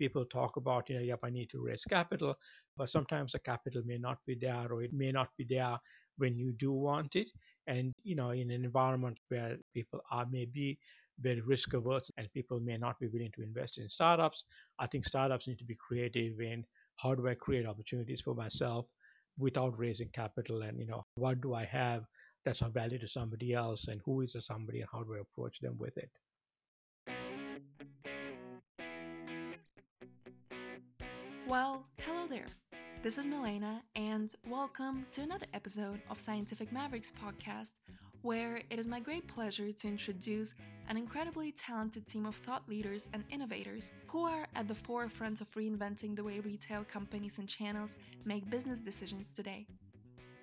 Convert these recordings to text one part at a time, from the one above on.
people talk about, you know, yep, I need to raise capital, but sometimes the capital may not be there or it may not be there when you do want it. And, you know, in an environment where people are maybe very risk averse and people may not be willing to invest in startups, I think startups need to be creative in how do I create opportunities for myself without raising capital and, you know, what do I have that's of value to somebody else and who is the somebody and how do I approach them with it. Well, hello there. This is Milena, and welcome to another episode of Scientific Mavericks podcast, where it is my great pleasure to introduce an incredibly talented team of thought leaders and innovators who are at the forefront of reinventing the way retail companies and channels make business decisions today.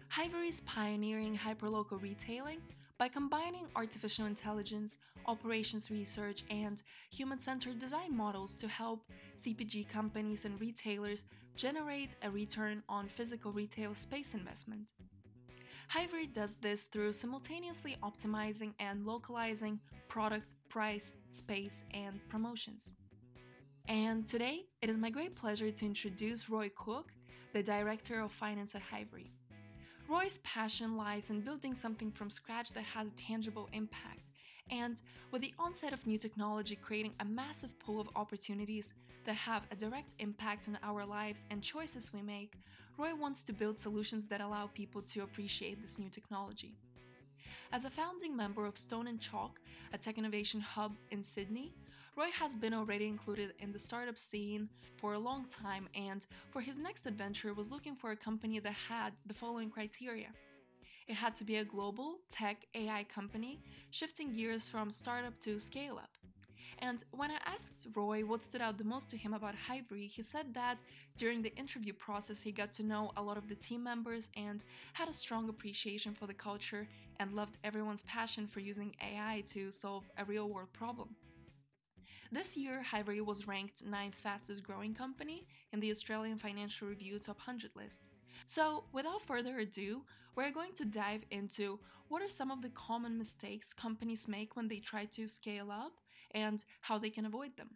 Hivery is pioneering hyperlocal retailing by combining artificial intelligence, operations research, and human centered design models to help CPG companies and retailers generate a return on physical retail space investment. Hivery does this through simultaneously optimizing and localizing product, price, space, and promotions. And today, it is my great pleasure to introduce Roy Cook, the Director of Finance at Hivery. Roy's passion lies in building something from scratch that has a tangible impact, and with the onset of new technology creating a massive pool of opportunities that have a direct impact on our lives and choices we make, Roy wants to build solutions that allow people to appreciate this new technology. As a founding member of Stone and Chalk, a tech innovation hub in Sydney, Roy has been already included in the startup scene for a long time and for his next adventure was looking for a company that had the following criteria. It had to be a global tech AI company, shifting gears from startup to scale up. And when I asked Roy what stood out the most to him about Hivery, he said that during the interview process he got to know a lot of the team members and had a strong appreciation for the culture and loved everyone's passion for using AI to solve a real world problem. This year, Hivery was ranked ninth fastest growing company in the Australian Financial Review Top 100 list. So, without further ado, we're going to dive into what are some of the common mistakes companies make when they try to scale up and how they can avoid them.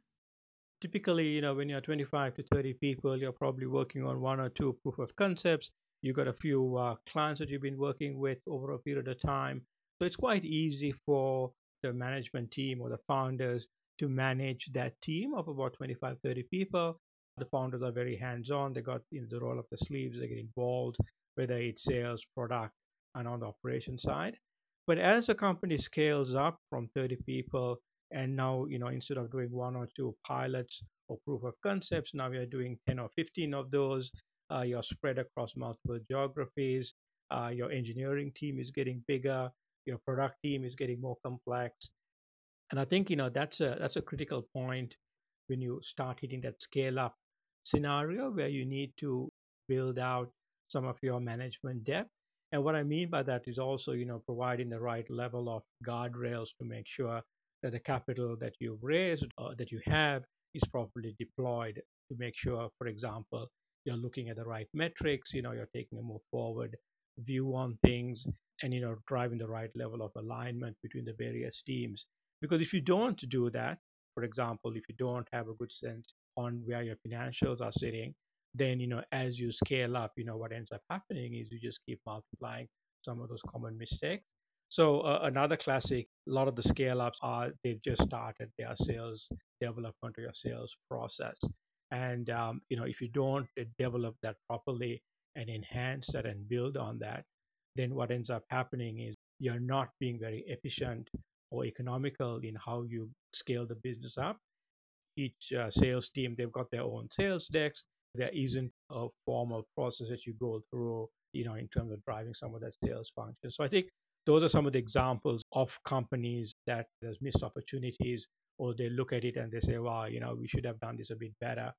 Typically, you know, when you're 25 to 30 people, you're probably working on one or two proof of concepts. You've got a few uh, clients that you've been working with over a period of time. So it's quite easy for the management team or the founders to manage that team of about 25, 30 people. The founders are very hands-on. They got you know, the roll up the sleeves. They get involved, whether it's sales, product, and on the operation side. But as a company scales up from 30 people, and now you know instead of doing one or two pilots or proof of concepts, now we are doing 10 or 15 of those. Uh, you're spread across multiple geographies. Uh, your engineering team is getting bigger. Your product team is getting more complex. And I think you know that's a that's a critical point when you start hitting that scale up scenario where you need to build out some of your management debt. And what I mean by that is also you know providing the right level of guardrails to make sure that the capital that you've raised or that you have is properly deployed to make sure, for example, you're looking at the right metrics, you know, you're taking a more forward view on things and you know driving the right level of alignment between the various teams because if you don't do that, for example, if you don't have a good sense on where your financials are sitting, then you know as you scale up, you know what ends up happening is you just keep multiplying some of those common mistakes. So uh, another classic, a lot of the scale ups are they've just started their sales development or your sales process, and um, you know if you don't develop that properly and enhance that and build on that, then what ends up happening is you're not being very efficient or economical in how you scale the business up. Each uh, sales team, they've got their own sales decks. There isn't a formal process that you go through, you know, in terms of driving some of that sales function. So I think those are some of the examples of companies that there's missed opportunities or they look at it and they say, wow, you know, we should have done this a bit better.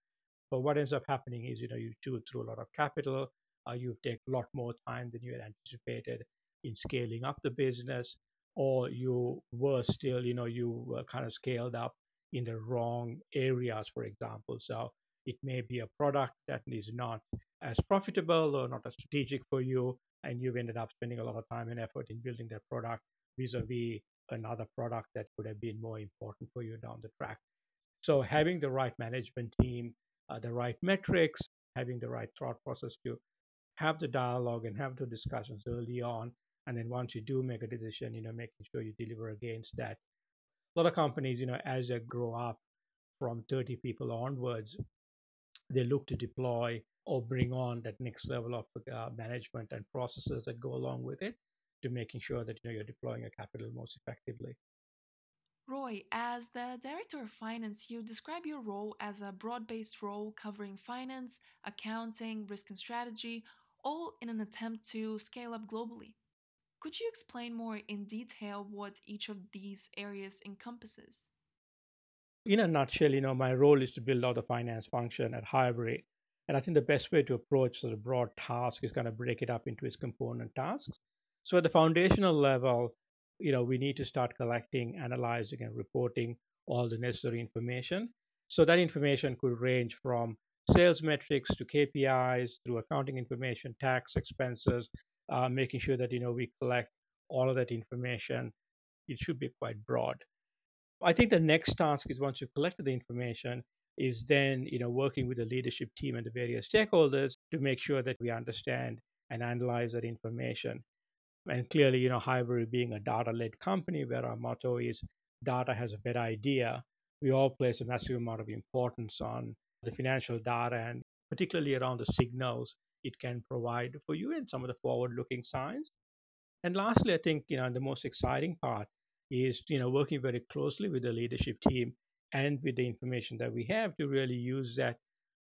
But what ends up happening is, you know, you chew through a lot of capital, uh, you take a lot more time than you had anticipated in scaling up the business or you were still, you know, you were kind of scaled up in the wrong areas, for example. So it may be a product that is not as profitable or not as strategic for you, and you've ended up spending a lot of time and effort in building that product vis-a-vis another product that would have been more important for you down the track. So having the right management team, uh, the right metrics, having the right thought process to have the dialogue and have the discussions early on. And then once you do make a decision, you know, making sure you deliver against that. A lot of companies, you know, as they grow up from 30 people onwards, they look to deploy or bring on that next level of uh, management and processes that go along with it to making sure that you know you're deploying your capital most effectively. Roy, as the Director of Finance, you describe your role as a broad based role covering finance, accounting, risk and strategy, all in an attempt to scale up globally. Could you explain more in detail what each of these areas encompasses? In a nutshell, you know, my role is to build out the finance function at Hivery. And I think the best way to approach sort of broad task is kind of break it up into its component tasks. So at the foundational level, you know, we need to start collecting, analyzing, and reporting all the necessary information. So that information could range from sales metrics to KPIs through accounting information, tax expenses, uh, making sure that you know we collect all of that information. It should be quite broad. I think the next task is once you've collected the information, is then you know working with the leadership team and the various stakeholders to make sure that we understand and analyze that information. And clearly, you know, Hivery being a data-led company where our motto is data has a better idea, we all place a massive amount of importance on the financial data and particularly around the signals it can provide for you and some of the forward-looking signs. And lastly, I think you know the most exciting part is you know working very closely with the leadership team and with the information that we have to really use that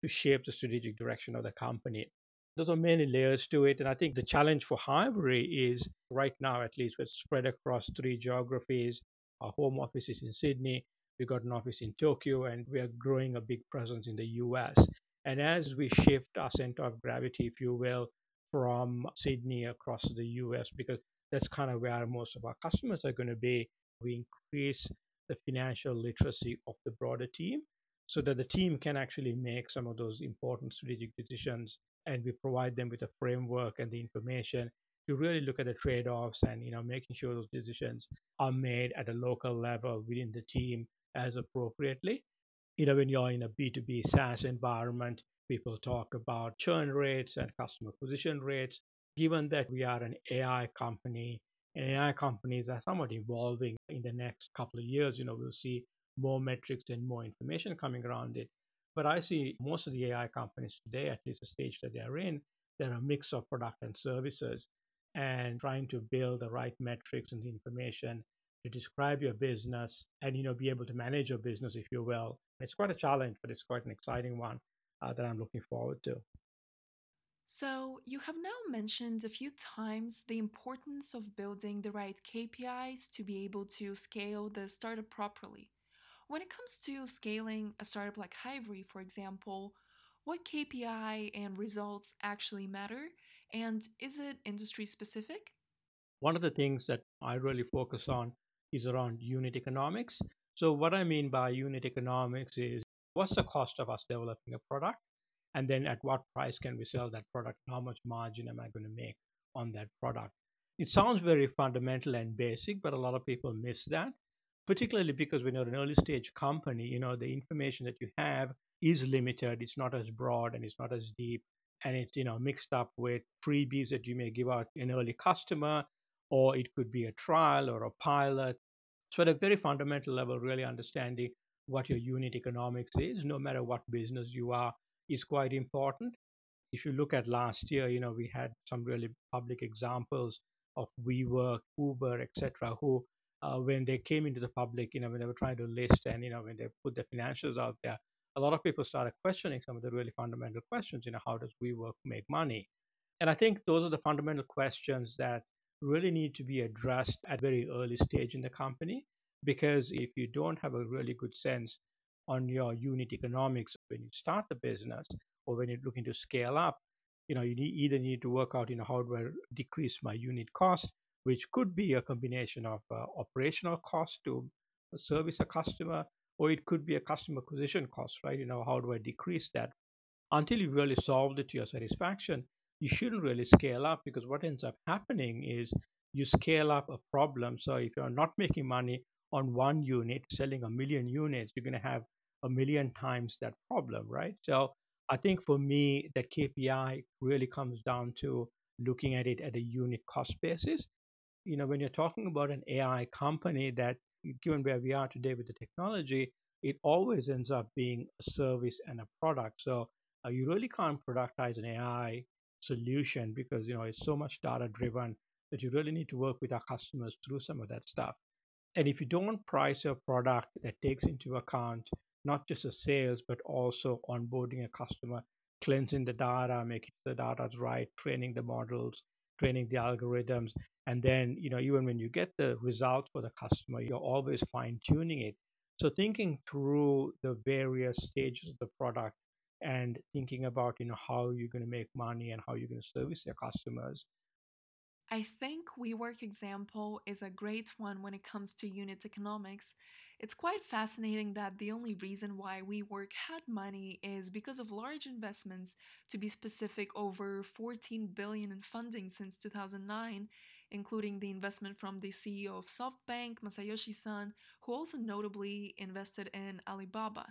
to shape the strategic direction of the company. There's are many layers to it, and I think the challenge for Hivery is right now, at least, we're spread across three geographies. Our home office is in Sydney. We've got an office in Tokyo, and we are growing a big presence in the US. And as we shift our center of gravity, if you will, from Sydney across the US, because that's kind of where most of our customers are going to be, we increase the financial literacy of the broader team so that the team can actually make some of those important strategic decisions and we provide them with a framework and the information to really look at the trade-offs and you know making sure those decisions are made at a local level within the team as appropriately. You know when you're in a b2b saas environment people talk about churn rates and customer acquisition rates. Given that we are an ai company AI companies are somewhat evolving in the next couple of years. You know, we'll see more metrics and more information coming around it. But I see most of the AI companies today, at least the stage that they're in, they're a mix of product and services and trying to build the right metrics and information to describe your business and you know be able to manage your business if you will. It's quite a challenge, but it's quite an exciting one uh, that I'm looking forward to. So, you have now mentioned a few times the importance of building the right KPIs to be able to scale the startup properly. When it comes to scaling a startup like Hivery, for example, what KPI and results actually matter? And is it industry specific? One of the things that I really focus on is around unit economics. So, what I mean by unit economics is what's the cost of us developing a product? And then at what price can we sell that product? How much margin am i going to make on that product? It sounds very fundamental and basic but a lot of people miss that particularly because when you're an early stage company you know the information that you have is limited it's not as broad and it's not as deep and it's you know mixed up with freebies that you may give out an early customer or it could be a trial or a pilot. So at a very fundamental level really understanding what your unit economics is no matter what business you are is quite important. If you look at last year, you know, we had some really public examples of WeWork, Uber, etc., who, uh, when they came into the public, you know, when they were trying to list and, you know, when they put their financials out there, a lot of people started questioning some of the really fundamental questions, you know, how does WeWork make money? And I think those are the fundamental questions that really need to be addressed at very early stage in the company because if you don't have a really good sense on your unit economics when you start the business or when you're looking to scale up you know you need, either need to work out you know how do i decrease my unit cost which could be a combination of uh, operational cost to service a customer or it could be a customer acquisition cost right? You know how do i decrease that. Until you really solved it to your satisfaction you shouldn't really scale up because what ends up happening is you scale up a problem. So if you're not making money on one unit selling a million units you're going to have a million times that problem, right? So I think for me, that KPI really comes down to looking at it at a unit cost basis. You know, when you're talking about an AI company that, given where we are today with the technology, it always ends up being a service and a product. So uh, you really can't productize an AI solution because you know it's so much data driven that you really need to work with our customers through some of that stuff. And if you don't price your product that takes into account not just the sales, but also onboarding a customer, cleansing the data, making the data right, training the models, training the algorithms, and then you know even when you get the results for the customer, you're always fine tuning it. So thinking through the various stages of the product and thinking about you know how you're going to make money and how you're going to service your customers I think WeWork example is a great one when it comes to unit economics. It's quite fascinating that the only reason why WeWork had money is because of large investments, to be specific, over 14 billion in funding since 2009, including the investment from the CEO of SoftBank, Masayoshi Son, who also notably invested in Alibaba.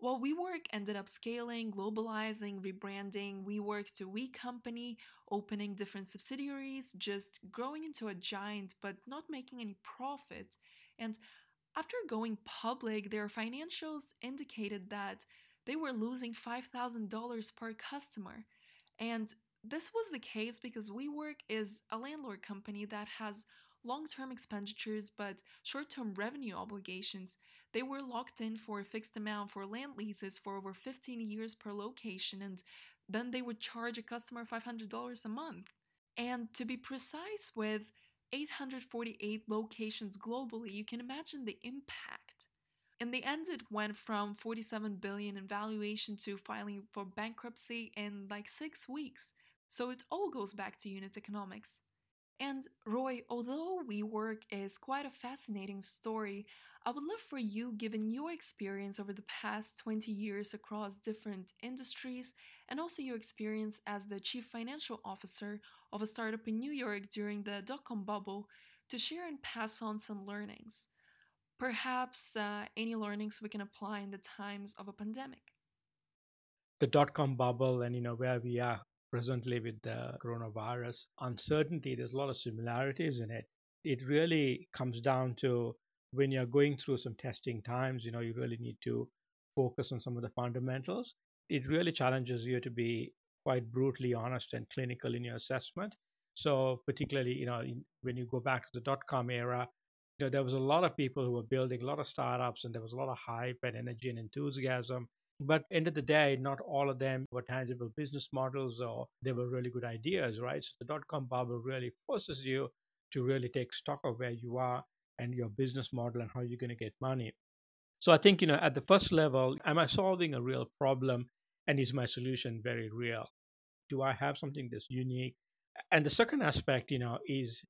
Well, WeWork ended up scaling, globalizing, rebranding WeWork to We Company, opening different subsidiaries, just growing into a giant but not making any profit. And after going public, their financials indicated that they were losing $5,000 per customer. And this was the case because WeWork is a landlord company that has long term expenditures but short term revenue obligations. They were locked in for a fixed amount for land leases for over 15 years per location, and then they would charge a customer $500 a month. And to be precise, with 848 locations globally, you can imagine the impact. In the end, it went from 47 billion in valuation to filing for bankruptcy in like six weeks. So it all goes back to unit economics. And Roy, although WeWork is quite a fascinating story, I would love for you, given your experience over the past 20 years across different industries, and also your experience as the chief financial officer of a startup in New York during the dot com bubble, to share and pass on some learnings. Perhaps uh, any learnings we can apply in the times of a pandemic. The dot com bubble and you know where we are presently with the coronavirus uncertainty, there's a lot of similarities in it. It really comes down to when you're going through some testing times, you know, you really need to focus on some of the fundamentals. It really challenges you to be quite brutally honest and clinical in your assessment. So, particularly, you know, when you go back to the dot com era, you know, there was a lot of people who were building a lot of startups and there was a lot of hype and energy and enthusiasm. But end of the day, not all of them were tangible business models or they were really good ideas, right? So the dot com bubble really forces you to really take stock of where you are and your business model and how you're going to get money. So I think, you know, at the first level, am I solving a real problem and is my solution very real? Do I have something that's unique? And the second aspect, you know, is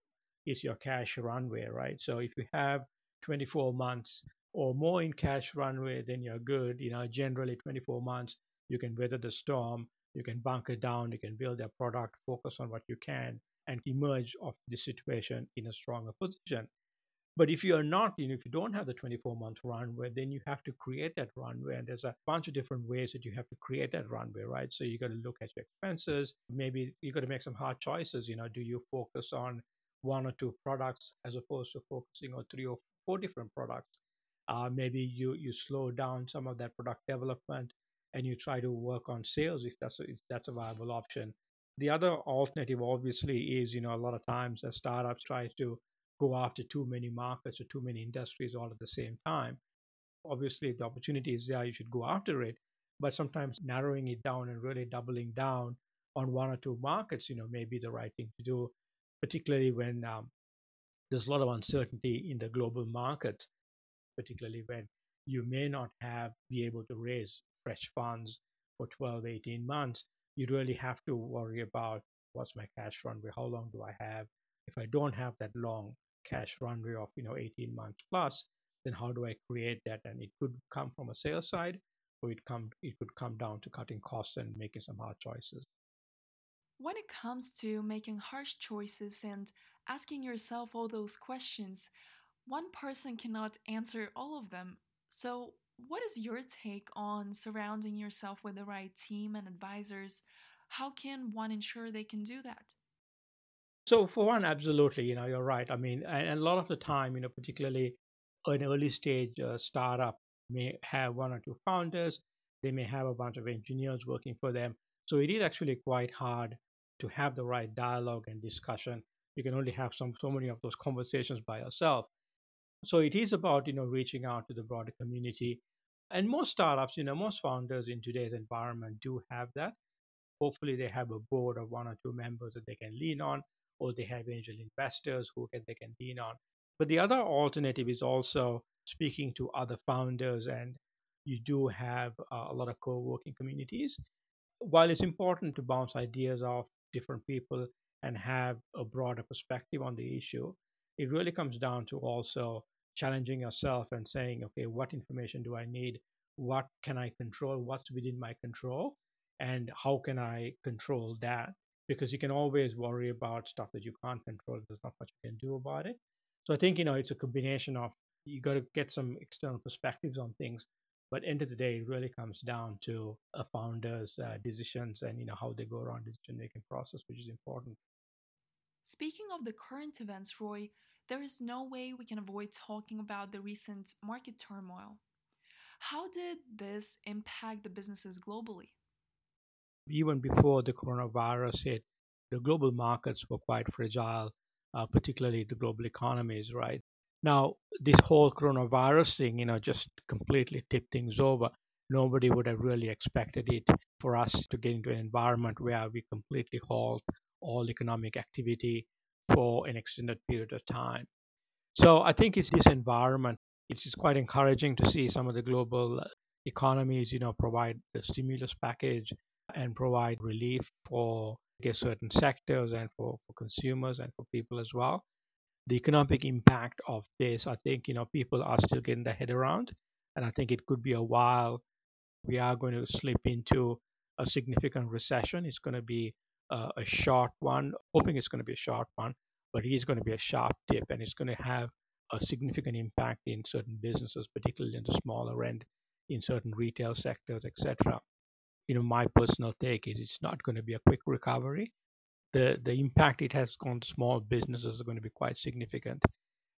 is your cash runway, right? So if you have 24 months or more in cash runway, then you're good. You know, generally 24 months, you can weather the storm, you can bunker down, you can build a product, focus on what you can, and emerge of the situation in a stronger position. But if you're not, you know, if you don't have the 24 month runway, then you have to create that runway. And there's a bunch of different ways that you have to create that runway, right? So you got to look at your expenses. Maybe you got to make some hard choices. You know, do you focus on one or two products as opposed to focusing on three or four different products? Uh, maybe you you slow down some of that product development and you try to work on sales if that's a, if that's a viable option. The other alternative, obviously, is you know a lot of times as startups try to go after too many markets or too many industries all at the same time. Obviously, the opportunity is there, you should go after it. But sometimes narrowing it down and really doubling down on one or two markets, you know, may be the right thing to do, particularly when um, there's a lot of uncertainty in the global market particularly when you may not have be able to raise fresh funds for 12, 18 months, you really have to worry about what's my cash runway, how long do I have? If I don't have that long cash runway of you know 18 months plus, then how do I create that? And it could come from a sales side, or it come it could come down to cutting costs and making some hard choices. When it comes to making harsh choices and asking yourself all those questions, one person cannot answer all of them. So, what is your take on surrounding yourself with the right team and advisors? How can one ensure they can do that? So for one, absolutely, you know, you're right. I mean, and, a lot of the time, you know, particularly an early stage uh, startup may have one or two founders. They may have a bunch of engineers working for them. So it is actually quite hard to have the right dialogue and discussion. You can only have some so many of those conversations by yourself. So it is about you know reaching out to the broader community. And most startups, you know, most founders in today's environment do have that. Hopefully, they have a board of one or two members that they can lean on, or they have angel investors who can, they can lean on. But the other alternative is also speaking to other founders, and you do have uh, a lot of co-working communities. While it's important to bounce ideas off different people and have a broader perspective on the issue, it really comes down to also challenging yourself and saying, okay, what information do I need? What can I control? What's within my control? And how can I control that? Because you can always worry about stuff that you can't control. There's not much you can do about it. So I think, you know, it's a combination of you got to get some external perspectives on things. But end of the day, it really comes down to a founder's uh, decisions and, you know, how they go around decision making process, which is important. Speaking of the current events, Roy, there is no way we can avoid talking about the recent market turmoil. How did this impact the businesses globally? Even before the coronavirus hit, the global markets were quite fragile, uh, particularly the global economies, right? Now, this whole coronavirus thing, you know, just completely tipped things over. Nobody would have really expected it for us to get into an environment where we completely halt all economic activity for an extended period of time. So I think it's this environment. It's quite encouraging to see some of the global economies, you know, provide the stimulus package and provide relief for certain sectors and for, for consumers and for people as well. The economic impact of this, I think, you know, people are still getting their head around, and I think it could be a while. We are going to slip into a significant recession. It's going to be a short one, hoping it's going to be a short one, but it is going to be a sharp dip and it's going to have a significant impact in certain businesses, particularly in the smaller end, in certain retail sectors, etc. You know, my personal take is it's not going to be a quick recovery. The the impact it has on small businesses is going to be quite significant,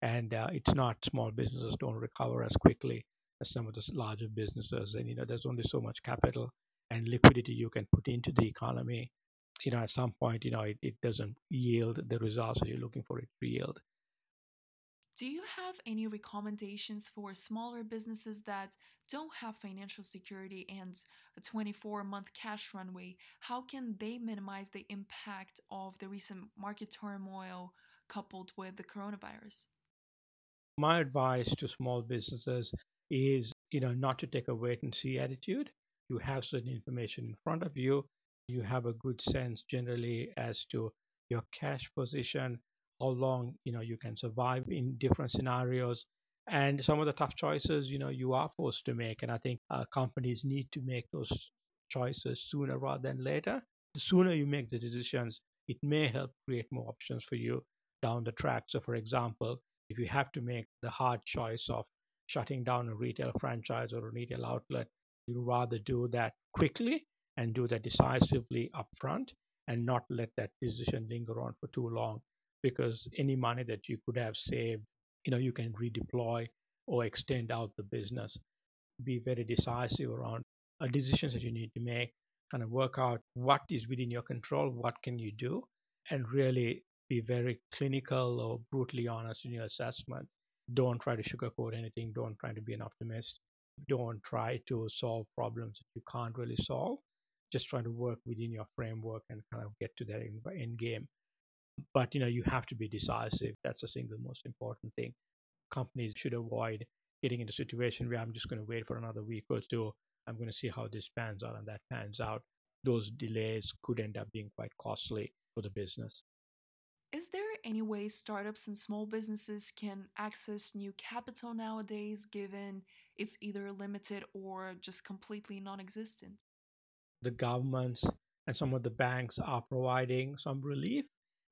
and uh, it's not small businesses don't recover as quickly as some of the larger businesses. And you know, there's only so much capital and liquidity you can put into the economy you know, at some point, you know, it, it doesn't yield the results that you're looking for it to yield. Do you have any recommendations for smaller businesses that don't have financial security and a 24 month cash runway? How can they minimize the impact of the recent market turmoil coupled with the coronavirus? My advice to small businesses is, you know, not to take a wait and see attitude. You have certain information in front of you you have a good sense generally as to your cash position, how long you know you can survive in different scenarios, and some of the tough choices you know you are forced to make. And I think uh, companies need to make those choices sooner rather than later. The sooner you make the decisions, it may help create more options for you down the track. So, for example, if you have to make the hard choice of shutting down a retail franchise or a retail outlet, you rather do that quickly and do that decisively upfront and not let that decision linger on for too long because any money that you could have saved you know you can redeploy or extend out the business. Be very decisive around uh, decisions that you need to make kind of work out what is within your control what can you do and really be very clinical or brutally honest in your assessment. Don't try to sugarcoat anything. Don't try to be an optimist. Don't try to solve problems that you can't really solve. Just trying to work within your framework and kind of get to that end game. But you know, you have to be decisive. That's the single most important thing. Companies should avoid getting into a situation where I'm just going to wait for another week or two. I'm going to see how this pans out, and that pans out. Those delays could end up being quite costly for the business. Is there any way startups and small businesses can access new capital nowadays, given it's either limited or just completely non existent? the governments and some of the banks are providing some relief.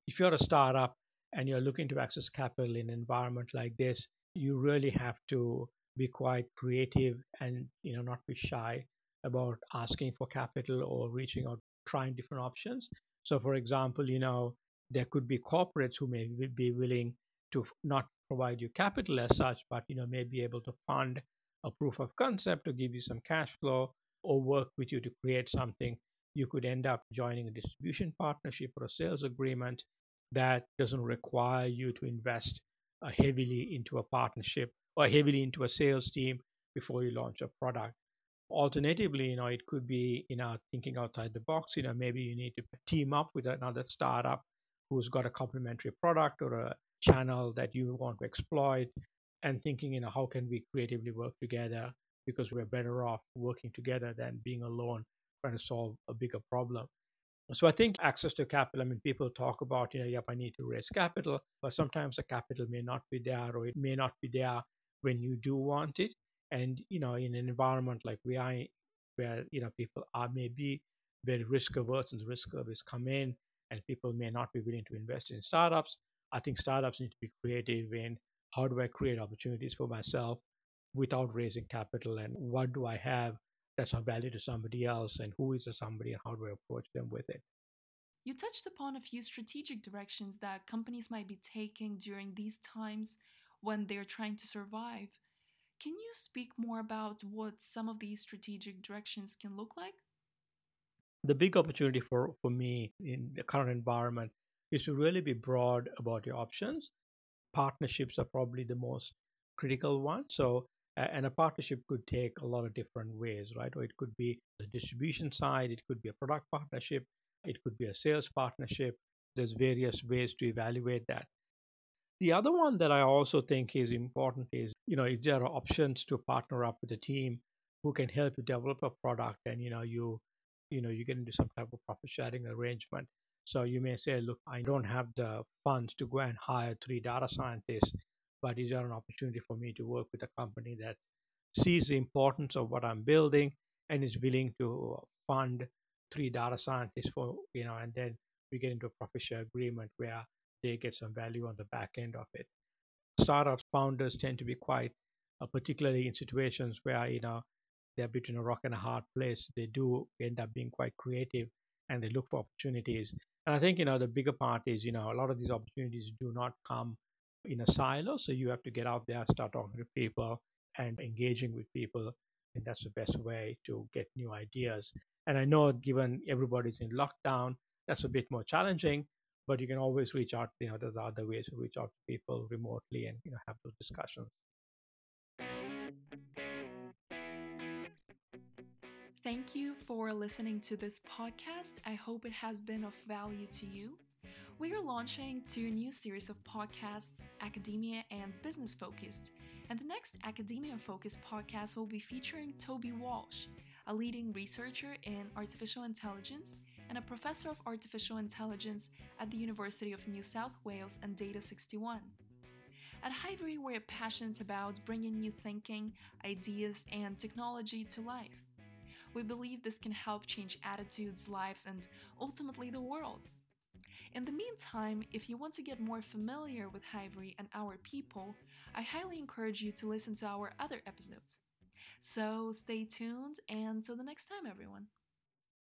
If you're a startup and you're looking to access capital in an environment like this, you really have to be quite creative and you know not be shy about asking for capital or reaching out, trying different options. So, for example, you know there could be corporates who may be willing to not provide you capital as such, but you know may be able to fund a proof of concept to give you some cash flow or work with you to create something. You could end up joining a distribution partnership or a sales agreement that doesn't require you to invest uh, heavily into a partnership or heavily into a sales team before you launch a product. Alternatively, you know, it could be, you know, thinking outside the box. You know, maybe you need to team up with another startup who's got a complementary product or a channel that you want to exploit and thinking, you know, how can we creatively work together because we're better off working together than being alone trying to solve a bigger problem. So I think access to capital, I mean, people talk about, you know, yep, I need to raise capital, but sometimes the capital may not be there or it may not be there when you do want it. And, you know, in an environment like we are, where, you know, people are maybe very risk averse and the risk averse come in and people may not be willing to invest in startups. I think startups need to be creative in how do I create opportunities for myself without raising capital and what do I have that's of value to somebody else and who is the somebody and how do I approach them with it. You touched upon a few strategic directions that companies might be taking during these times when they're trying to survive. Can you speak more about what some of these strategic directions can look like? The big opportunity for, for me in the current environment is to really be broad about your options. Partnerships are probably the most critical one. So and a partnership could take a lot of different ways, right? Or it could be the distribution side, it could be a product partnership, it could be a sales partnership. There's various ways to evaluate that. The other one that I also think is important is, you know, if there are options to partner up with a team who can help you develop a product and, you know, you, you know, you get into some type of profit sharing arrangement. So you may say, look, I don't have the funds to go and hire three data scientists but is there an opportunity for me to work with a company that sees the importance of what I'm building and is willing to fund three data scientists for you know and then we get into a profit share agreement where they get some value on the back end of it. Startup founders tend to be quite uh, particularly in situations where you know they're between a rock and a hard place. They do end up being quite creative and they look for opportunities. And i think you know the bigger part is you know a lot of these opportunities do not come in a silo. So you have to get out there, start talking to people and engaging with people. And that's the best way to get new ideas. And I know given everybody's in lockdown, that's a bit more challenging, but you can always reach out. You know, there's other ways to reach out to people remotely and you know have those discussions. Thank you for listening to this podcast. I hope it has been of value to you. We are launching two new series of podcasts, academia and business focused. And the next academia focused podcast will be featuring Toby Walsh, a leading researcher in artificial intelligence and a professor of artificial intelligence at the University of New South Wales and Data 61. At Hivery, we're passionate about bringing new thinking, ideas, and technology to life. We believe this can help change attitudes, lives, and ultimately the world. In the meantime, if you want to get more familiar with Hivery and our people, I highly encourage you to listen to our other episodes. So stay tuned and till the next time, everyone.